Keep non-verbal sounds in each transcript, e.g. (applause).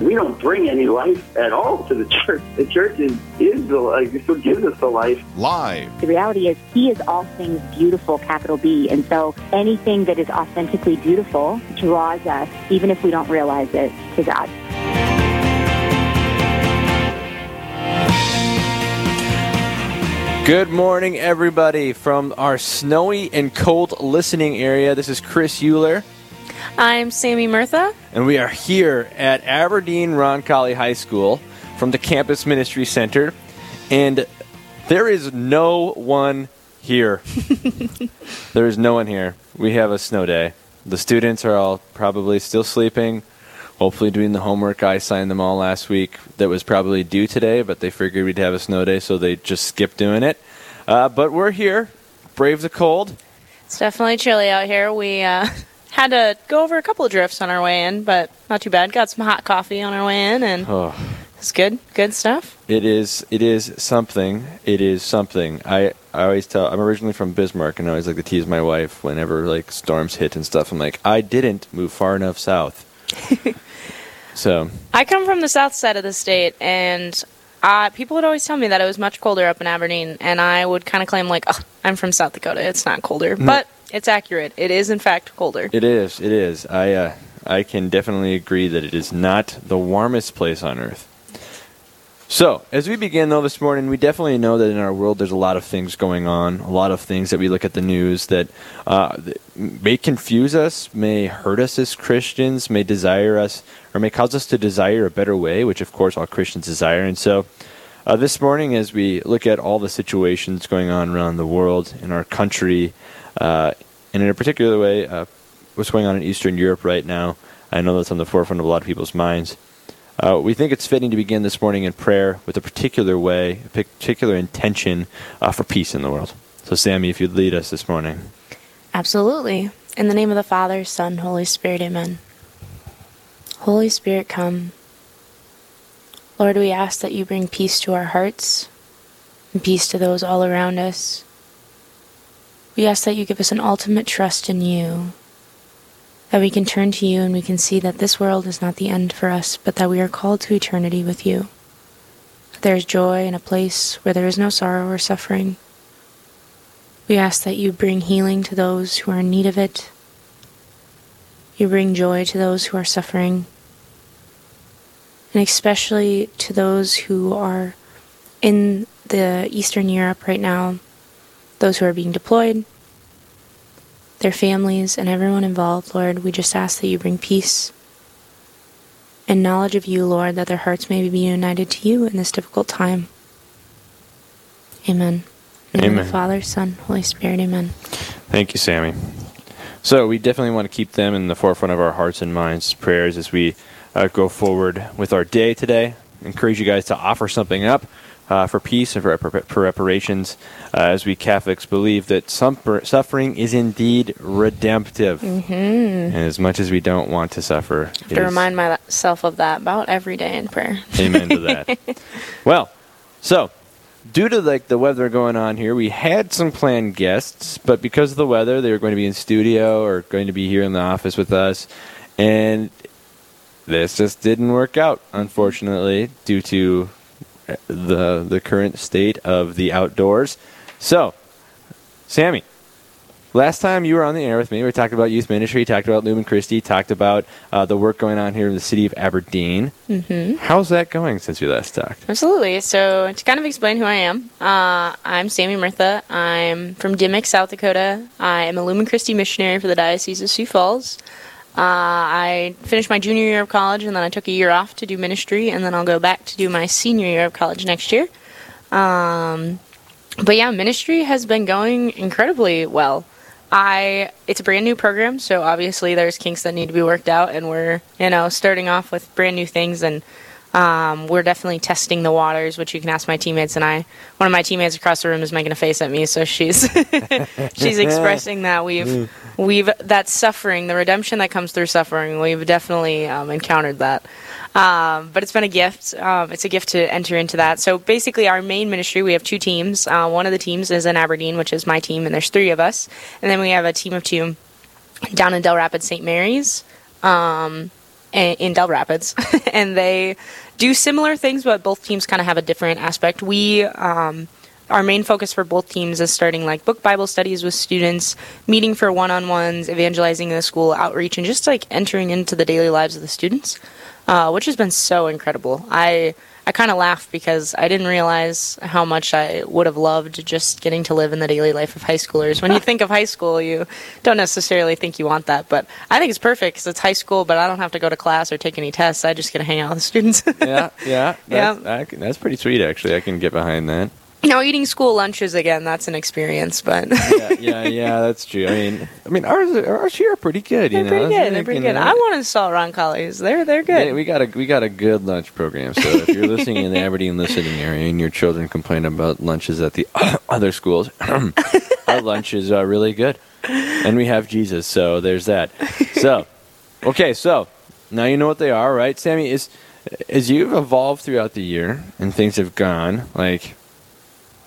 We don't bring any life at all to the (laughs) church. The church is, is the life. It gives us the life. Live. The reality is, He is all things beautiful, capital B. And so anything that is authentically beautiful draws us, even if we don't realize it, to God. Good morning, everybody, from our snowy and cold listening area. This is Chris Euler, I'm Sammy Murtha. and we are here at Aberdeen Roncalli High School from the Campus Ministry Center. And there is no one here. (laughs) there is no one here. We have a snow day. The students are all probably still sleeping, hopefully doing the homework I signed them all last week that was probably due today, but they figured we'd have a snow day, so they just skipped doing it. Uh, but we're here, brave the cold. It's definitely chilly out here. We uh, had to go over a couple of drifts on our way in, but not too bad. Got some hot coffee on our way in, and Oh, it's good. Good stuff. it is. It is something. It is something. I, I always tell. I'm originally from Bismarck, and I always like to tease my wife whenever like storms hit and stuff. I'm like, I didn't move far enough south. (laughs) so I come from the south side of the state, and uh, people would always tell me that it was much colder up in Aberdeen, and I would kind of claim like, oh, I'm from South Dakota. It's not colder, but it's accurate. It is in fact colder. it is. It is. I uh, I can definitely agree that it is not the warmest place on earth. So, as we begin though this morning, we definitely know that in our world there's a lot of things going on, a lot of things that we look at the news that uh, may confuse us, may hurt us as Christians, may desire us, or may cause us to desire a better way, which of course all Christians desire. And so, uh, this morning, as we look at all the situations going on around the world, in our country, uh, and in a particular way, uh, what's going on in Eastern Europe right now, I know that's on the forefront of a lot of people's minds. Uh, we think it's fitting to begin this morning in prayer with a particular way, a particular intention uh, for peace in the world. So, Sammy, if you'd lead us this morning. Absolutely. In the name of the Father, Son, Holy Spirit, amen. Holy Spirit, come. Lord, we ask that you bring peace to our hearts and peace to those all around us. We ask that you give us an ultimate trust in you, that we can turn to you and we can see that this world is not the end for us, but that we are called to eternity with you. That there is joy in a place where there is no sorrow or suffering. We ask that you bring healing to those who are in need of it. You bring joy to those who are suffering. And especially to those who are in the Eastern Europe right now, those who are being deployed, their families, and everyone involved, Lord, we just ask that you bring peace and knowledge of you, Lord, that their hearts may be united to you in this difficult time. Amen. In the name of Amen. Father, Son, Holy Spirit, amen. Thank you, Sammy. So, we definitely want to keep them in the forefront of our hearts and minds, prayers as we uh, go forward with our day today. Encourage you guys to offer something up uh, for peace and for, for reparations, uh, as we Catholics believe that some suffering is indeed redemptive. Mm-hmm. And as much as we don't want to suffer, it to is- remind myself of that about every day in prayer. Amen to that. (laughs) well, so due to like the weather going on here, we had some planned guests, but because of the weather, they were going to be in studio or going to be here in the office with us, and this just didn't work out, unfortunately, due to the the current state of the outdoors. So, Sammy, last time you were on the air with me, we talked about youth ministry, talked about Lumen Christi, talked about uh, the work going on here in the city of Aberdeen. Mm-hmm. How's that going since we last talked? Absolutely. So, to kind of explain who I am, uh, I'm Sammy Murtha. I'm from Dimock, South Dakota. I am a Lumen Christi missionary for the Diocese of Sioux Falls. Uh, I finished my junior year of college and then I took a year off to do ministry, and then I'll go back to do my senior year of college next year. Um, but yeah, ministry has been going incredibly well. I it's a brand new program, so obviously there's kinks that need to be worked out, and we're you know starting off with brand new things and Um, we're definitely testing the waters, which you can ask my teammates and I. One of my teammates across the room is making a face at me, so she's (laughs) she's expressing that we've we've that suffering, the redemption that comes through suffering. We've definitely um, encountered that. Um, but it's been a gift. Um, it's a gift to enter into that. So basically, our main ministry, we have two teams. Uh, one of the teams is in Aberdeen, which is my team, and there's three of us. And then we have a team of two down in Dell Rapids, St. Mary's, um, in Dell Rapids, (laughs) and they do similar things, but both teams kind of have a different aspect. We um, our main focus for both teams is starting like book Bible studies with students, meeting for one on ones, evangelizing in the school, outreach, and just like entering into the daily lives of the students, uh, which has been so incredible. I I kind of laugh because I didn't realize how much I would have loved just getting to live in the daily life of high schoolers. When you think of high school, you don't necessarily think you want that, but I think it's perfect because it's high school, but I don't have to go to class or take any tests. I just get to hang out with the students. yeah, yeah, (laughs) Yeah. I that's pretty sweet. Actually, I can get behind that. Now, eating school lunches again, that's an experience, but. yeah, yeah, yeah, that's true. I mean, I mean, ours ours here are pretty good. You They're know, pretty good. They're pretty good. know, I want to salt Roncalli's. They're they're good. yeah, we got a we got a good lunch program. So if you're listening in the (laughs) Aberdeen listening area and your children complain about lunches at the (coughs) other schools, (coughs) our lunches are really good, and we have Jesus. So there's that. So, okay, so now you know what they are, right, Sammy? Is as you've evolved throughout the year and things have gone like,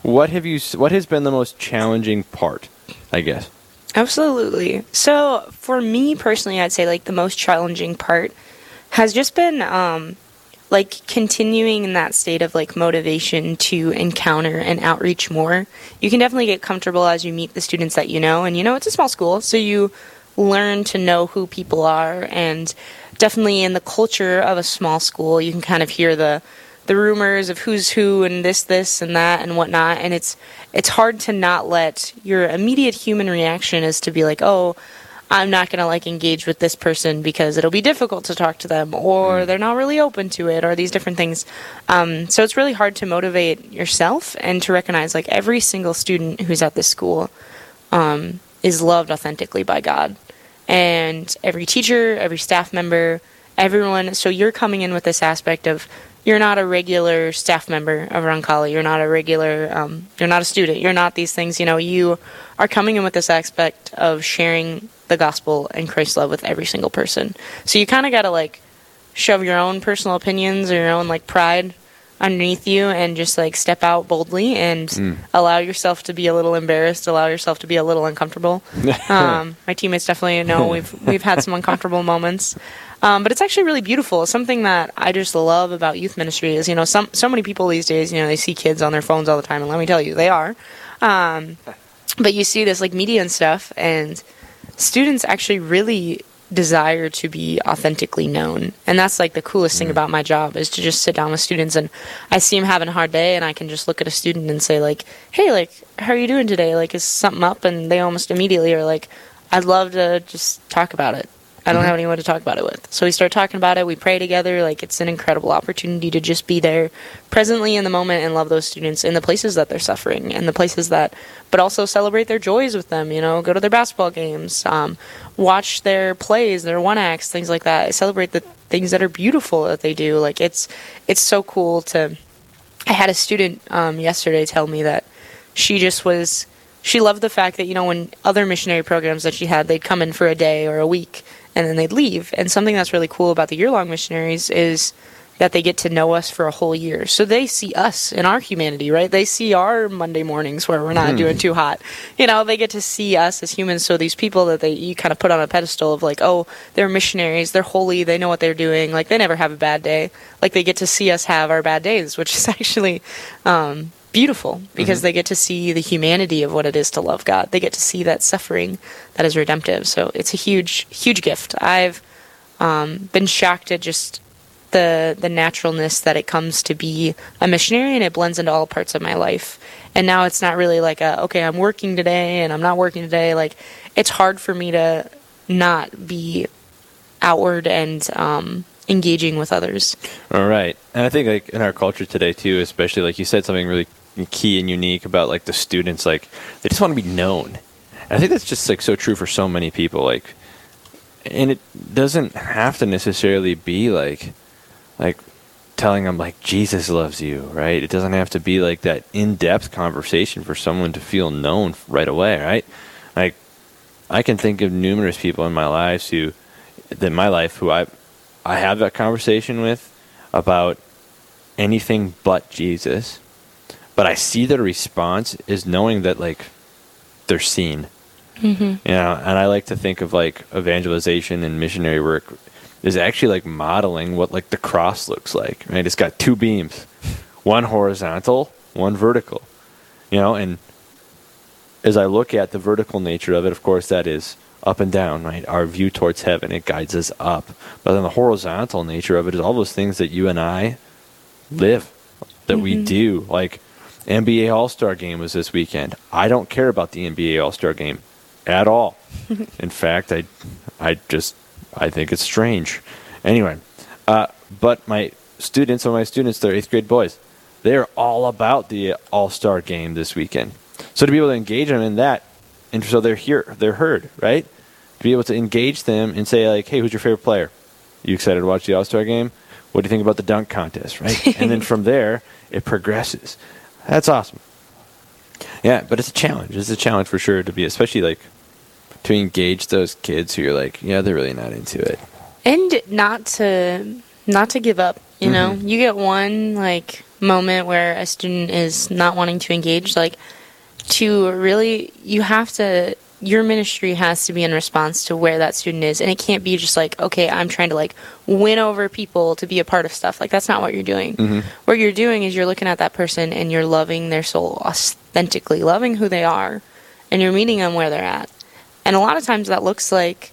what have you? What has been the most challenging part? I guess. Absolutely. So for me personally, I'd say like the most challenging part has just been um, like continuing in that state of like motivation to encounter and outreach more. You can definitely get comfortable as you meet the students that you know, and you know it's a small school, so you learn to know who people are, and definitely in the culture of a small school, you can kind of hear the the rumors of who's who and this, this, and that, and whatnot. And it's it's hard to not let your immediate human reaction is to be like, oh, I'm not gonna like engage with this person because it'll be difficult to talk to them, or they're not really open to it, or these different things. Um, so it's really hard to motivate yourself and to recognize like every single student who's at this school um, is loved authentically by God, and every teacher, every staff member, everyone. So you're coming in with this aspect of you're not a regular staff member of Roncalli. You're not a regular. Um, you're not a student. You're not these things. You know, you are coming in with this aspect of sharing the gospel and Christ's love with every single person. So you kind of got to like shove your own personal opinions or your own like pride underneath you and just like step out boldly and allow yourself to be a little embarrassed, allow yourself to be a little uncomfortable. (laughs) um, my teammates definitely know we've we've had some uncomfortable moments. Um, but it's actually really beautiful. Something that I just love about youth ministry is, you know, some so many people these days, you know, they see kids on their phones all the time, and let me tell you, they are. Um, but you see this like media and stuff, and students actually really desire to be authentically known. And that's like the coolest thing about my job is to just sit down with students and i see them having a hard day and i can just look at a student and say like hey like how are you doing today? Like is something up? And they almost immediately are like i'd love to just talk about it i don't have anyone to talk about it with. So we start talking about it. We pray together. Like it's an incredible opportunity to just be there presently in the moment and love those students in the places that they're suffering and the places that but also celebrate their joys with them you know go to their basketball games um, watch their plays their one acts things like that. Celebrate the things that are beautiful that they do. Like it's it's so cool to i had a student um, yesterday tell me that she just was she loved the fact that you know when other missionary programs that she had they'd come in for a day or a week and then they'd leave. And something that's really cool about the year long missionaries is that they get to know us for a whole year. So they see us in our humanity right? They see our monday mornings where we're not doing too hot. You know they get to see us as humans. So these people that they you kind of put on a pedestal of like oh they're missionaries they're holy they know what they're doing like they never have a bad day. Like they get to see us have our bad days which is (laughs) actually um, beautiful because they get to see the humanity of what it is to love God. They get to see that suffering that is redemptive. So it's a huge, huge gift. I've um, been shocked at just the the naturalness that it comes to be a missionary, and it blends into all parts of my life. And now it's not really like a okay, I'm working today and I'm not working today. Like it's hard for me to not be outward and um, engaging with others. All right, and I think like in our culture today too, especially like you said something really key and unique about like the students, like they just want to be known. And I think that's just like so true for so many people. Like, and it doesn't have to necessarily be like like telling them like Jesus loves you, right? It doesn't have to be like that in-depth conversation for someone to feel known right away, right? Like I can think of numerous people in my lives who, in my life, who I, I have that conversation with about anything but Jesus, but I see their response is knowing that like they're seen. Mm-hmm. You know, and I like to think of like evangelization and missionary work is actually like modeling what like the cross looks like. Right? It's got two beams, one horizontal, one vertical. You know, and as I look at the vertical nature of it, of course, that is up and down, right? Our view towards heaven, it guides us up. But then the horizontal nature of it is all those things that you and I live, that we do. Like NBA All Star game was this weekend. I don't care about the NBA All Star game at all. (laughs) In fact, I, I just, I think it's strange. Anyway, uh, but my students, some of my students, they're eighth grade boys. They're all about the All Star game this weekend. So to be able to engage them in that, and so they're here, they're heard, right? To be able to engage them and say like, "Hey, who's your favorite player? You excited to watch the All Star game? What do you think about the dunk contest?" Right? (laughs) and then from there, it progresses. That's awesome. Yeah, but it's a challenge. It's a challenge for sure to be, especially like to engage those kids who you're like, yeah, they're really not into it. and not to not to give up you know mm-hmm. you get one like moment where a student is not wanting to engage like to really you have to your ministry has to be in response to where that student is. And it can't be just like okay i'm trying to like win over people to be a part of stuff. Like that's not what you're doing. Mm-hmm. What you're doing is you're looking at that person and you're loving their soul authentically loving who they are and you're meeting them where they're at. And a lot of times that looks like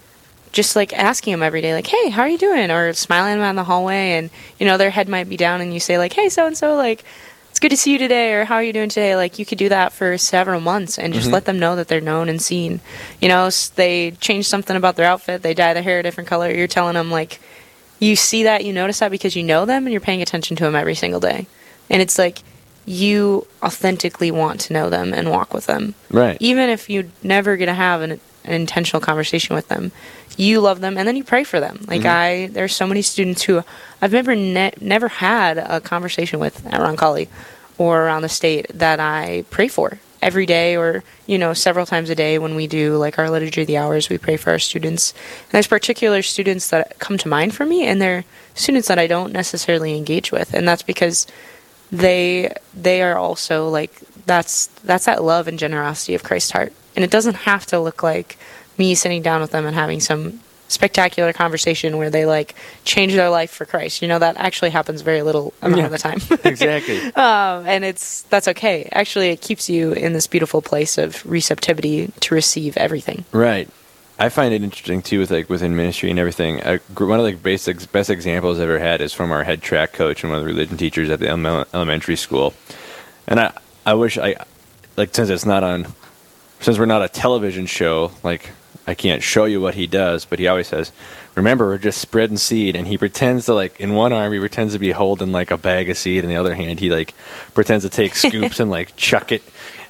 just like asking them every day, like, "Hey, how are you doing?" or smiling them in the hallway, and you know their head might be down, and you say like, "Hey, so and so, like, it's good to see you today," or "How are you doing today?" Like you could do that for several months and just mm-hmm. let them know that they're known and seen. You know, s- they change something about their outfit, they dye their hair a different color. You're telling them like, you see that, you notice that because you know them and you're paying attention to them every single day, and it's like you authentically want to know them and walk with them Right. even if you're never get to have an, an intentional conversation with them. You love them and then you pray for them. Like mm-hmm. i there's so many students who i've never ne- never had a conversation with at roncalli or around the state that i pray for every day or you know several times a day when we do like our liturgy of the hours we pray for our students. And there's particular students that come to mind for me and they're students that i don't necessarily engage with. And that's because they they are also like that's that's that love and generosity of Christ's heart. And it doesn't have to look like me sitting down with them and having some spectacular conversation where they like change their life for Christ. You know that actually happens very little amount of the time. (laughs) exactly. (laughs) um, and it's that's okay. Actually, it keeps you in this beautiful place of receptivity to receive everything. Right. I find it interesting too with like within ministry and everything. One of the basic best examples I've ever had is from our head track coach and one of the religion teachers at the elementary school. And I I wish I like since it's not on since we're not a television show like I can't show you what he does, but he always says, "Remember, we're just spreading seed." And he pretends to like in one arm he pretends to be holding like a bag of seed, in the other hand he like pretends to take scoops (laughs) and like chuck it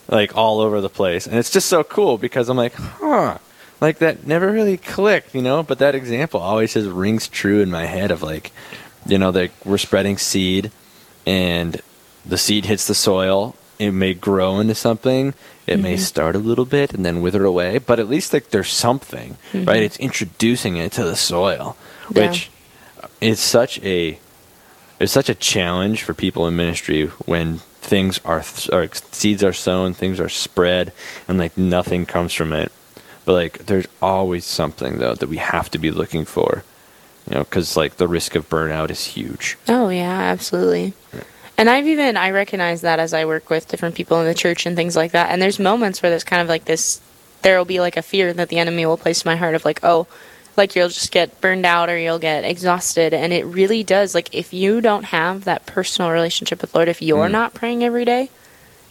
like all over the place. And it's just so cool because I'm like, huh, like that never really clicked, you know. But that example always just rings true in my head of like, you know, that we're spreading seed, and the seed hits the soil. It may grow into something. It may mm-hmm. start a little bit and then wither away, but at least like there's something, right? Mm-hmm. It's introducing it to the soil, Yeah. which is such a it's such a challenge for people in ministry when things are, are seeds are sown, things are spread, and like nothing comes from it. But like, there's always something though that we have to be looking for, you know, because like the risk of burnout is huge. Oh yeah, absolutely. And I've even I recognize that as I work with different people in the church and things like that. And there's moments where there's kind of like this there will be like a fear that the enemy will place in my heart of like, oh, like you'll just get burned out or you'll get exhausted. And it really does. Like if you don't have that personal relationship with Lord, if you're mm. not praying every day,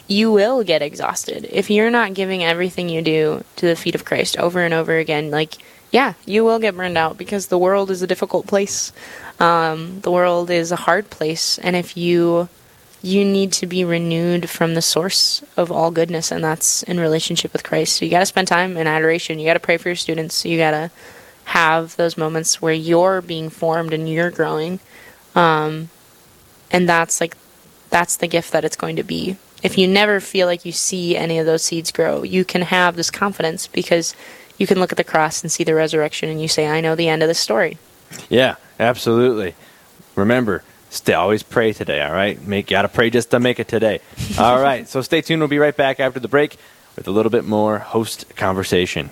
you will get exhausted. If you're not giving everything you do to the feet of Christ over and over again, like yeah, you will get burned out because the world is a difficult place. Um, the world is a hard place, and if you you need to be renewed from the source of all goodness, and that's in relationship with Christ. So you got to spend time in adoration. You got to pray for your students. You got to have those moments where you're being formed and you're growing. Um, And that's like that's the gift that it's going to be. If you never feel like you see any of those seeds grow, you can have this confidence because you can look at the cross and see the resurrection and you say, I know the end of the story. Yeah, absolutely. Remember, stay always pray today, all right? Make gotta pray just to make it today. (laughs) all right. So stay tuned. We'll be right back after the break with a little bit more host conversation.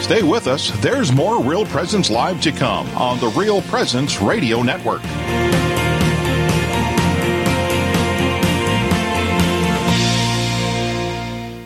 Stay with us. There's more Real Presence Live to come on the Real Presence Radio Network.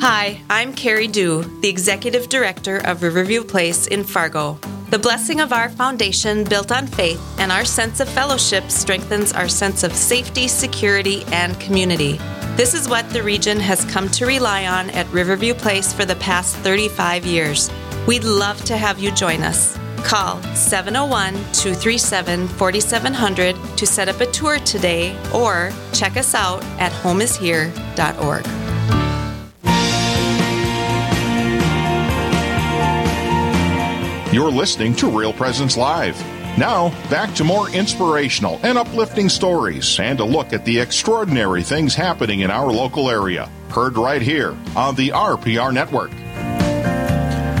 Hi, I'm Carrie Dew, the Executive Director of Riverview Place in Fargo. The blessing of our foundation, built on faith, and our sense of fellowship strengthens our sense of safety, security, and community. This is what the region has come to rely on at Riverview Place for the past 35 years. We'd love to have you join us. Call 701 237 4700 to set up a tour today or check us out at homeishere.org. You're listening to Real Presence Live. Now, back to more inspirational and uplifting stories and a look at the extraordinary things happening in our local area. Heard right here on the RPR Network.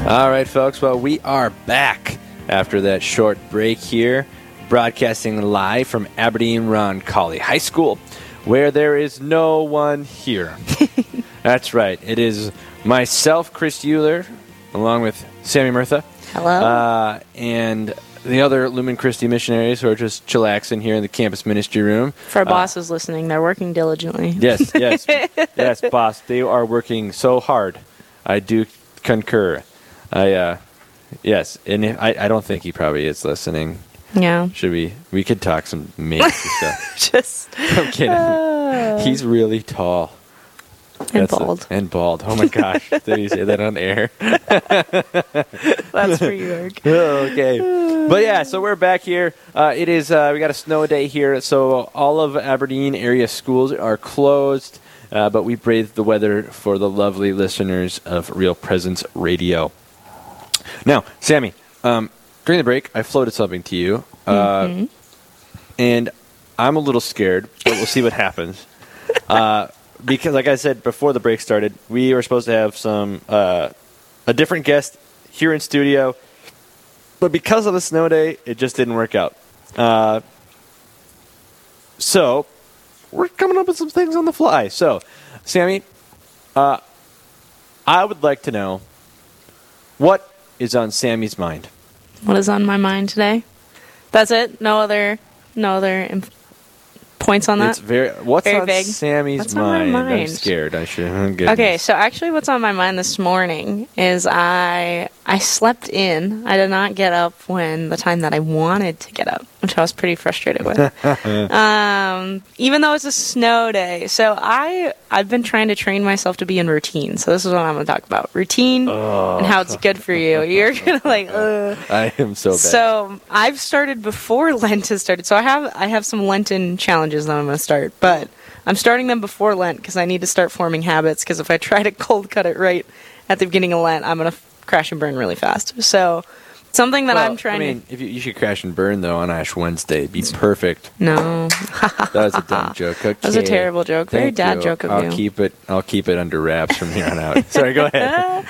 All right, folks. Well, we are back after that short break here, broadcasting live from Aberdeen Roncalli High School, where there is no one here. (laughs) That's right. It is myself, Chris Euler, along with Sammy Murtha. Hello. Uh, and the other Lumen Christi missionaries who are just chillaxing here in the campus ministry room. For our Uh, bosses listening, they're working diligently. Yes, (laughs) yes, yes, boss. They are working so hard. I do concur. I, uh, yes, and if- I, I don't think he probably is listening. Yeah. Should we? We could talk some major stuff. (laughs) Just. I'm kidding. (laughs) He's really tall. And That's bald. and bald. Oh my gosh! (laughs) Did you say that on air? (laughs) That's for you, Eric. (laughs) okay. But yeah, so we're back here. Uh, it is uh, we got a snow day here, so all of Aberdeen area schools are closed. Uh, but we braved the weather for the lovely listeners of Real Presence Radio. Now, Sammy, um, during the break, I floated something to you, uh, Mm-hmm. and I'm a little scared, but we'll see what happens. Because, like I said before the break started, we were supposed to have some uh, a different guest here in studio, but because of the snow day, it just didn't work out. Uh, so we're coming up with some things on the fly. So, Sammy, uh, I would like to know what is on Sammy's mind. What is on my mind today? That's it. No other, no other points on that. It's very what's Very on vague. Sammy's What's on my mind? I'm scared. I should. oh, Okay, so actually, what's on my mind this morning is I I slept in. I did not get up when the time that I wanted to get up, which I was pretty frustrated with. (laughs) um, even though it's a snow day, so I I've been trying to train myself to be in routine. So this is what I'm going to talk about: routine and how it's good for you. (laughs) You're gonna like. Ugh. (laughs) I am so bad. So I've started before Lent has started. So I have I have some Lenten challenges that I'm going to start, but I'm starting them before Lent because I need to start forming habits. Because if I try to cold cut it right at the beginning of Lent, I'm going to f- crash and burn really fast. So something that Well, I'm trying to I mean, if you, you should crash and burn though on Ash Wednesday, It'd be mm. perfect. No, (laughs) That was a dumb joke. Okay. (laughs) That was a terrible joke. Very Thank dad you. joke of I'll you. keep it. I'll keep it under wraps from here on out. (laughs) Sorry, go ahead.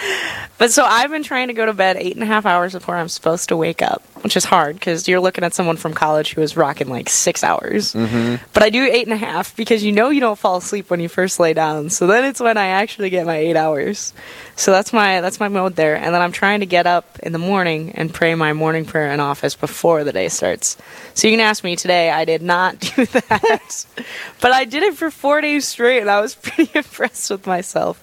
But so I've been trying to go to bed eight and a half hours before I'm supposed to wake up, which is hard because you're looking at someone from college who is rocking like six hours. Mm-hmm. But I do eight and a half because you know you don't fall asleep when you first lay down. So then it's when I actually get my eight hours. So that's my that's my mode there. And then I'm trying to get up in the morning and pray my morning prayer in office before the day starts. So you can ask me today. I did not (laughs) do that, but I did it for four days straight, and I was (laughs) pretty impressed with myself.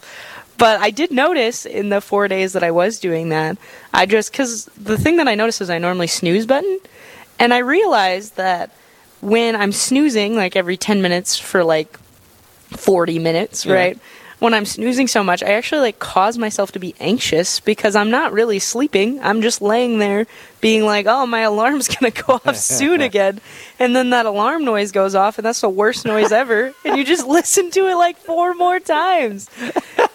But I did notice in the four days that I was doing that, I just because the thing that I noticed is I normally snooze button, and I realized that when I'm snoozing like every ten minutes for like forty minutes, Yeah. right? When I'm snoozing so much, I actually like cause myself to be anxious because I'm not really sleeping. I'm just laying there being like, "Oh, my alarm's (laughs) going to go off soon again." And then that alarm noise goes off and that's the worst noise ever. and you just (laughs) listen to it like four more times.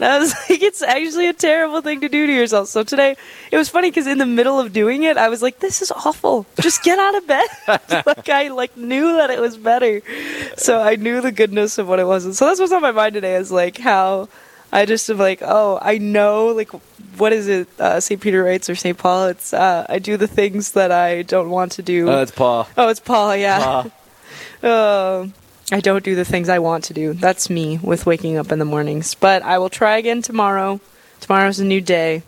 I was (laughs) like, it's actually a terrible thing to do to yourself. So today, it was funny because in the middle of doing it, I was like, this is awful. Just get out of bed. like I like knew that it was better. So I knew the goodness of what it was. And so that's what's on my mind today is like how I just am like, oh, I know like what is it, uh, St. Peter writes or St. Paul? It's uh, I do the things that I don't want to do. Oh, that's Paul. Oh, it's Paul, yeah. Paul. Uh, (laughs) I don't do the things I want to do. That's me with waking up in the mornings. But I will try again tomorrow. Tomorrow's a new day.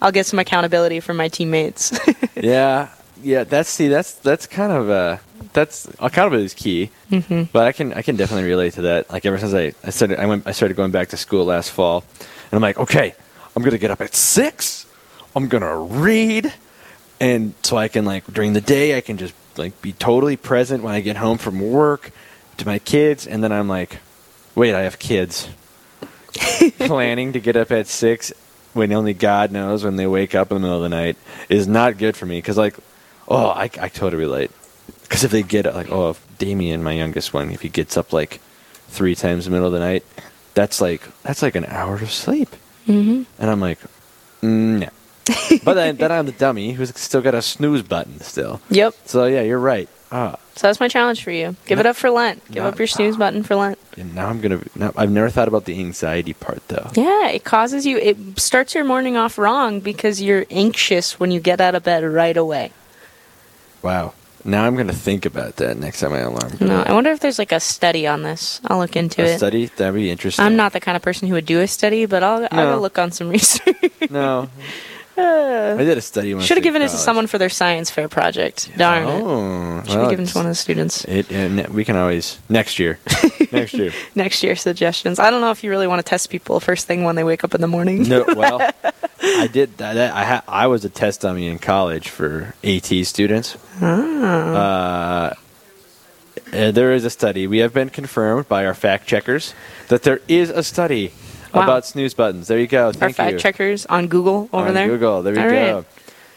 I'll get some accountability from my teammates. (laughs) yeah, yeah. That's see. That's that's kind of uh that's accountability is key. Mhm. But I can I can definitely relate to that. Like ever since I I started I went I started going back to school last fall, and I'm like, okay, I'm gonna get up at six. I'm gonna read, and so I can like during the day I can just like be totally present when I get home from work to my kids, and then I'm like, wait, I have kids. (laughs) Planning to get up at six when only God knows when they wake up in the middle of the night is not good for me because like, oh, I, I totally relate. Because if they get like, oh, if Damien, my youngest one, if he gets up like three times in the middle of the night, that's like that's like an hour of sleep, mm-hmm. and I'm like, mm, no. (laughs) but then, then I'm the dummy who's still got a snooze button still. Yep. So yeah, you're right. Ah, So that's my challenge for you. Give it up for Lent. Give Not- up your snooze button for Lent. and now I'm gonna. Now, I've never thought about the anxiety part though. Yeah, it causes you, it starts your morning off wrong because you're anxious when you get out of bed right away. Wow. Now I'm gonna think about that next time my alarm. goes No. I wonder if there's like a study on this. I'll look into a it. study that'd be interesting. I'm not the kind of person who would do a study, but I'll, I'll No. look on some (laughs) research. No, I did a study. Should have given it to someone for their science fair project. Darn it. Oh, Should well, have given it to one of the students. It, and we can always next year. (laughs) next year. Next year suggestions. I don't know if you really want to test people first thing when they wake up in the morning. No, (laughs) well, I did that. that- I ha- I was a test dummy in college for AT students. Uh, uh, there is a study. We have been confirmed by our fact checkers that there is a study Wow. about snooze buttons. There you go. Our fact you. checkers on Google over on there. Google. There you All go. right.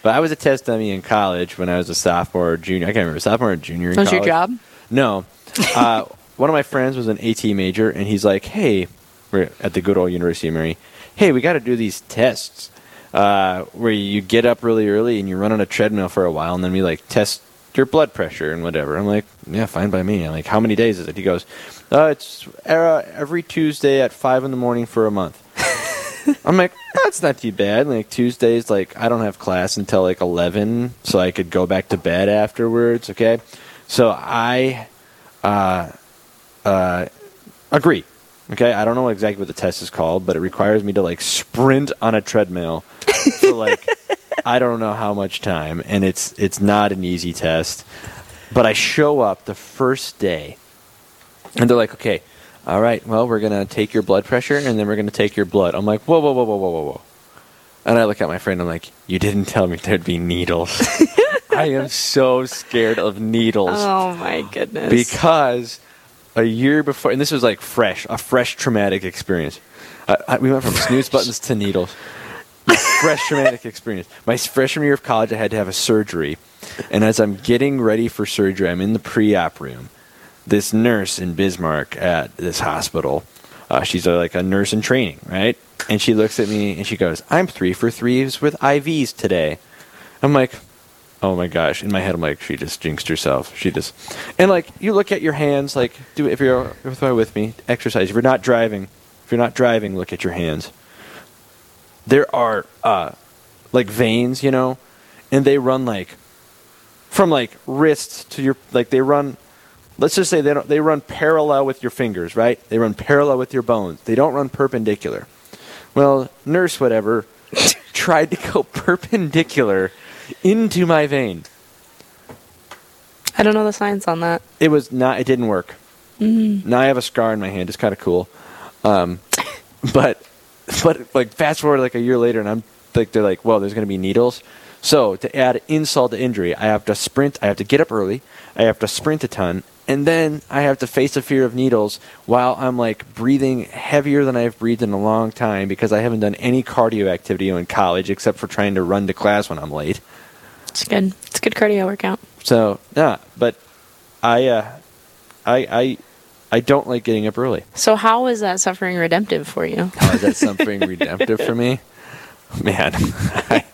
But I was a test dummy in college when I was a sophomore or junior. I can't remember sophomore or junior. In Was your job? No. (laughs) Uh, one of my friends was an AT major, and he's like, "Hey, we're at the good old University of Mary. Hey, we got to do these tests uh, where you get up really early and you run on a treadmill for a while, and then we like test your blood pressure and whatever." I'm like, "Yeah, fine by me." I'm like, "How many days is it?" He goes, uh, "It's every Tuesday at five in the morning for a month." (laughs) I'm like, that's not too bad. Like Tuesdays, like I don't have class until like eleven, so I could go back to bed afterwards. Okay, so I uh, uh, agree. Okay, I don't know exactly what the test is called, but it requires me to like sprint on a treadmill for like (laughs) I don't know how much time, and it's it's not an easy test. But I show up the first day, and they're like, okay. All right. Well, we're gonna take your blood pressure, and then we're gonna take your blood. I'm like, whoa, whoa, whoa, whoa, whoa, whoa, whoa. And I look at my friend. I'm like, "You didn't tell me there'd be needles." (laughs) I am so scared of needles Oh my goodness. because a year before, and this was like fresh, a fresh traumatic experience. I, I, we went from snooze (laughs) buttons to needles. Fresh traumatic experience. My freshman year of college, I had to have a surgery, and as I'm getting ready for surgery, I'm in the pre-op room. This nurse in Bismarck at this hospital, uh, she's a, like a nurse in training, right? And she looks at me and she goes, "I'm three for threes with IVs today." I'm like, oh my gosh! In my head, I'm like, she just jinxed herself. She just, and like you look at your hands, like do if you're if you're with me, exercise. If you're not driving, if you're not driving, look at your hands. There are uh, like veins, you know, and they run like from like wrists to your like they run. Let's just say they don't. They run parallel with your fingers, right? They run parallel with your bones. They don't run perpendicular. Well, nurse, whatever, (laughs) tried to go (laughs) perpendicular into my vein. I don't know the science on that. It was not. It didn't work. Mhm. Now I have a scar in my hand. It's kind of cool. Um, (laughs) but but like fast forward like a year later, and I'm like they're like, well, there's going to be needles. So to add insult to injury, I have to sprint. I have to get up early. I have to sprint a ton, and then I have to face the fear of needles while I'm like breathing heavier than I've breathed in a long time because I haven't done any cardio activity in college except for trying to run to class when I'm late. It's good. It's a good cardio workout. So yeah, but I uh, I I I don't like getting up early. So how is that suffering redemptive for you? How is that something redemptive for me? Man, (laughs) I,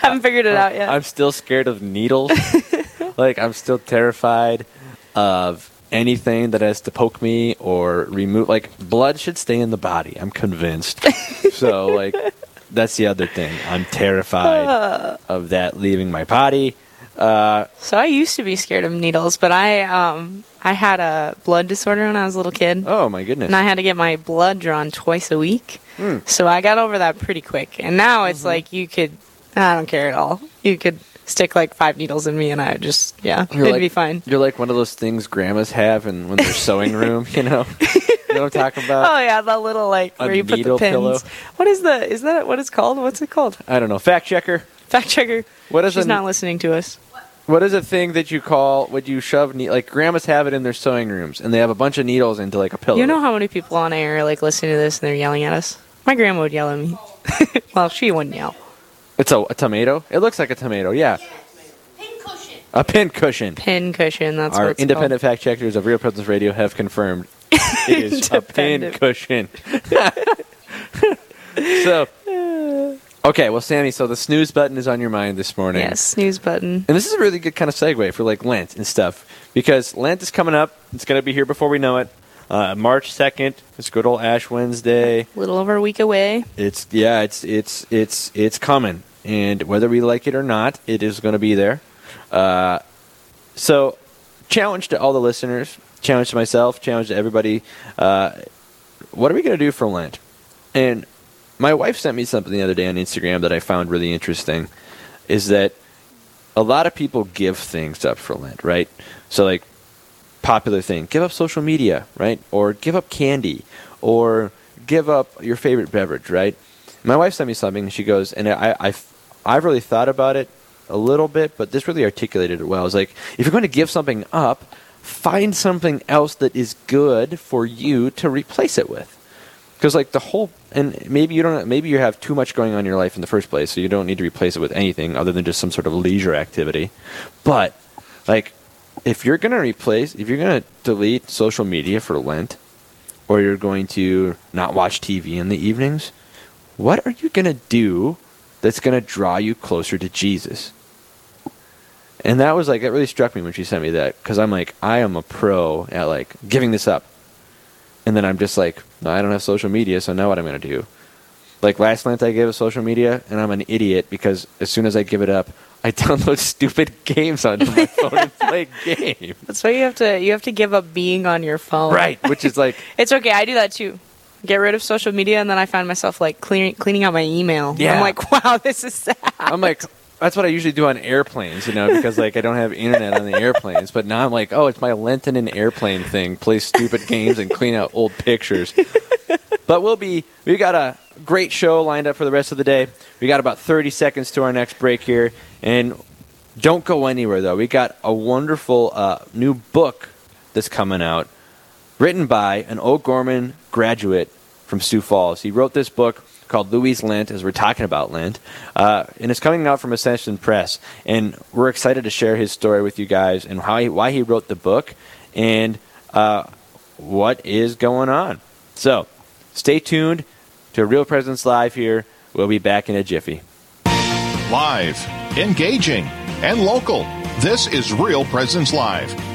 Haven't figured it out yet. I'm still scared of needles. (laughs) like I'm still terrified of anything that has to poke me or remove. Like blood should stay in the body. I'm convinced. (laughs) so like that's the other thing. I'm terrified uh. of that leaving my body. Uh, So I used to be scared of needles, but I um I had a blood disorder when I was a little kid. oh my goodness. And I had to get my blood drawn twice a week. Hmm. So I got over that pretty quick. And now it's Mm-hmm. like you could I don't care at all. You could stick like five needles in me and I just yeah, You're it'd like, be fine. You're like one of those things grandmas have in when they're sewing (laughs) room. You know, you know what I'm talking about? Oh yeah, that little like where you put the pins. pillow. What is the is that what it's called? What's it called? I don't know. Fact checker. Fact checker. What is She's a- not listening to us. What is a thing that you call what you shove ne- like grandmas have it in their sewing rooms and they have a bunch of needles into like a pillow. You know how many people on air are like listening to this and they're yelling at us? My grandma would yell at me. (laughs) well, she wouldn't yell. it's a, a tomato. It looks like a tomato. Yeah. A pin cushion. Pin cushion. That's Our what it's independent fact checkers of Real Presence Radio have confirmed it is (laughs) a pin cushion. (laughs) so, okay, well, Sammy, so the snooze button is on your mind this morning. Yes, snooze button. And this is a really good kind of segue for like Lent and stuff because Lent is coming up. It's going to be here before we know it. Uh, March second. It's good old Ash Wednesday. A little over a week away. It's yeah. It's it's it's it's coming, and whether we like it or not, it is going to be there. Uh, so, challenge to all the listeners, challenge to myself, challenge to everybody. Uh, what are we going to do for Lent? And my wife sent me something the other day on Instagram that I found really interesting. Is that a lot of people give things up for Lent, right? So, like, popular thing give up social media, right? Or give up candy, or give up your favorite beverage, right? My wife sent me something, and she goes, and I, I, I've really thought about it a little bit, but this really articulated it well. I was like, if you're going to give something up, find something else that is good for you to replace it with because like the whole and maybe you don't maybe you have too much going on in your life in the first place so you don't need to replace it with anything other than just some sort of leisure activity. But like if you're going to replace if you're going to delete social media for lent or you're going to not watch tv in the evenings what are you going to do that's going to draw you closer to jesus? And that was like it really struck me when she sent me that because i'm like i am a pro at like giving this up. And then I'm just like, no, I don't have social media, so now what I'm going to do? Like last Lent, I gave up social media, and I'm an idiot because as soon as I give it up, I (laughs) download stupid games onto my (laughs) phone and play games. That's why you have to you have to give up being on your phone. Right, which is like, (laughs) It's okay. I do that too. Get rid of social media, and then I find myself like cleaning cleaning out my email. Yeah. I'm like, wow, this is sad. I'm like, that's what I usually do on airplanes, you know, because like I don't have internet on the airplanes. But now I'm like, oh, it's my Lenten and airplane thing. Play stupid games and clean out old pictures. But we'll be we've got a great show lined up for the rest of the day. We got about 30 seconds to our next break here, and don't go anywhere though. We got a wonderful uh, new book that's coming out, written by an O'Gorman graduate from Sioux Falls. He wrote this book called Louis Lent, as we're talking about Lent, uh, and it's coming out from Ascension Press. And we're excited to share his story with you guys and how he, why he wrote the book and uh, what is going on. So, stay tuned to Real Presence Live here. We'll be back in a jiffy. Live, engaging, and local. This is Real Presence Live,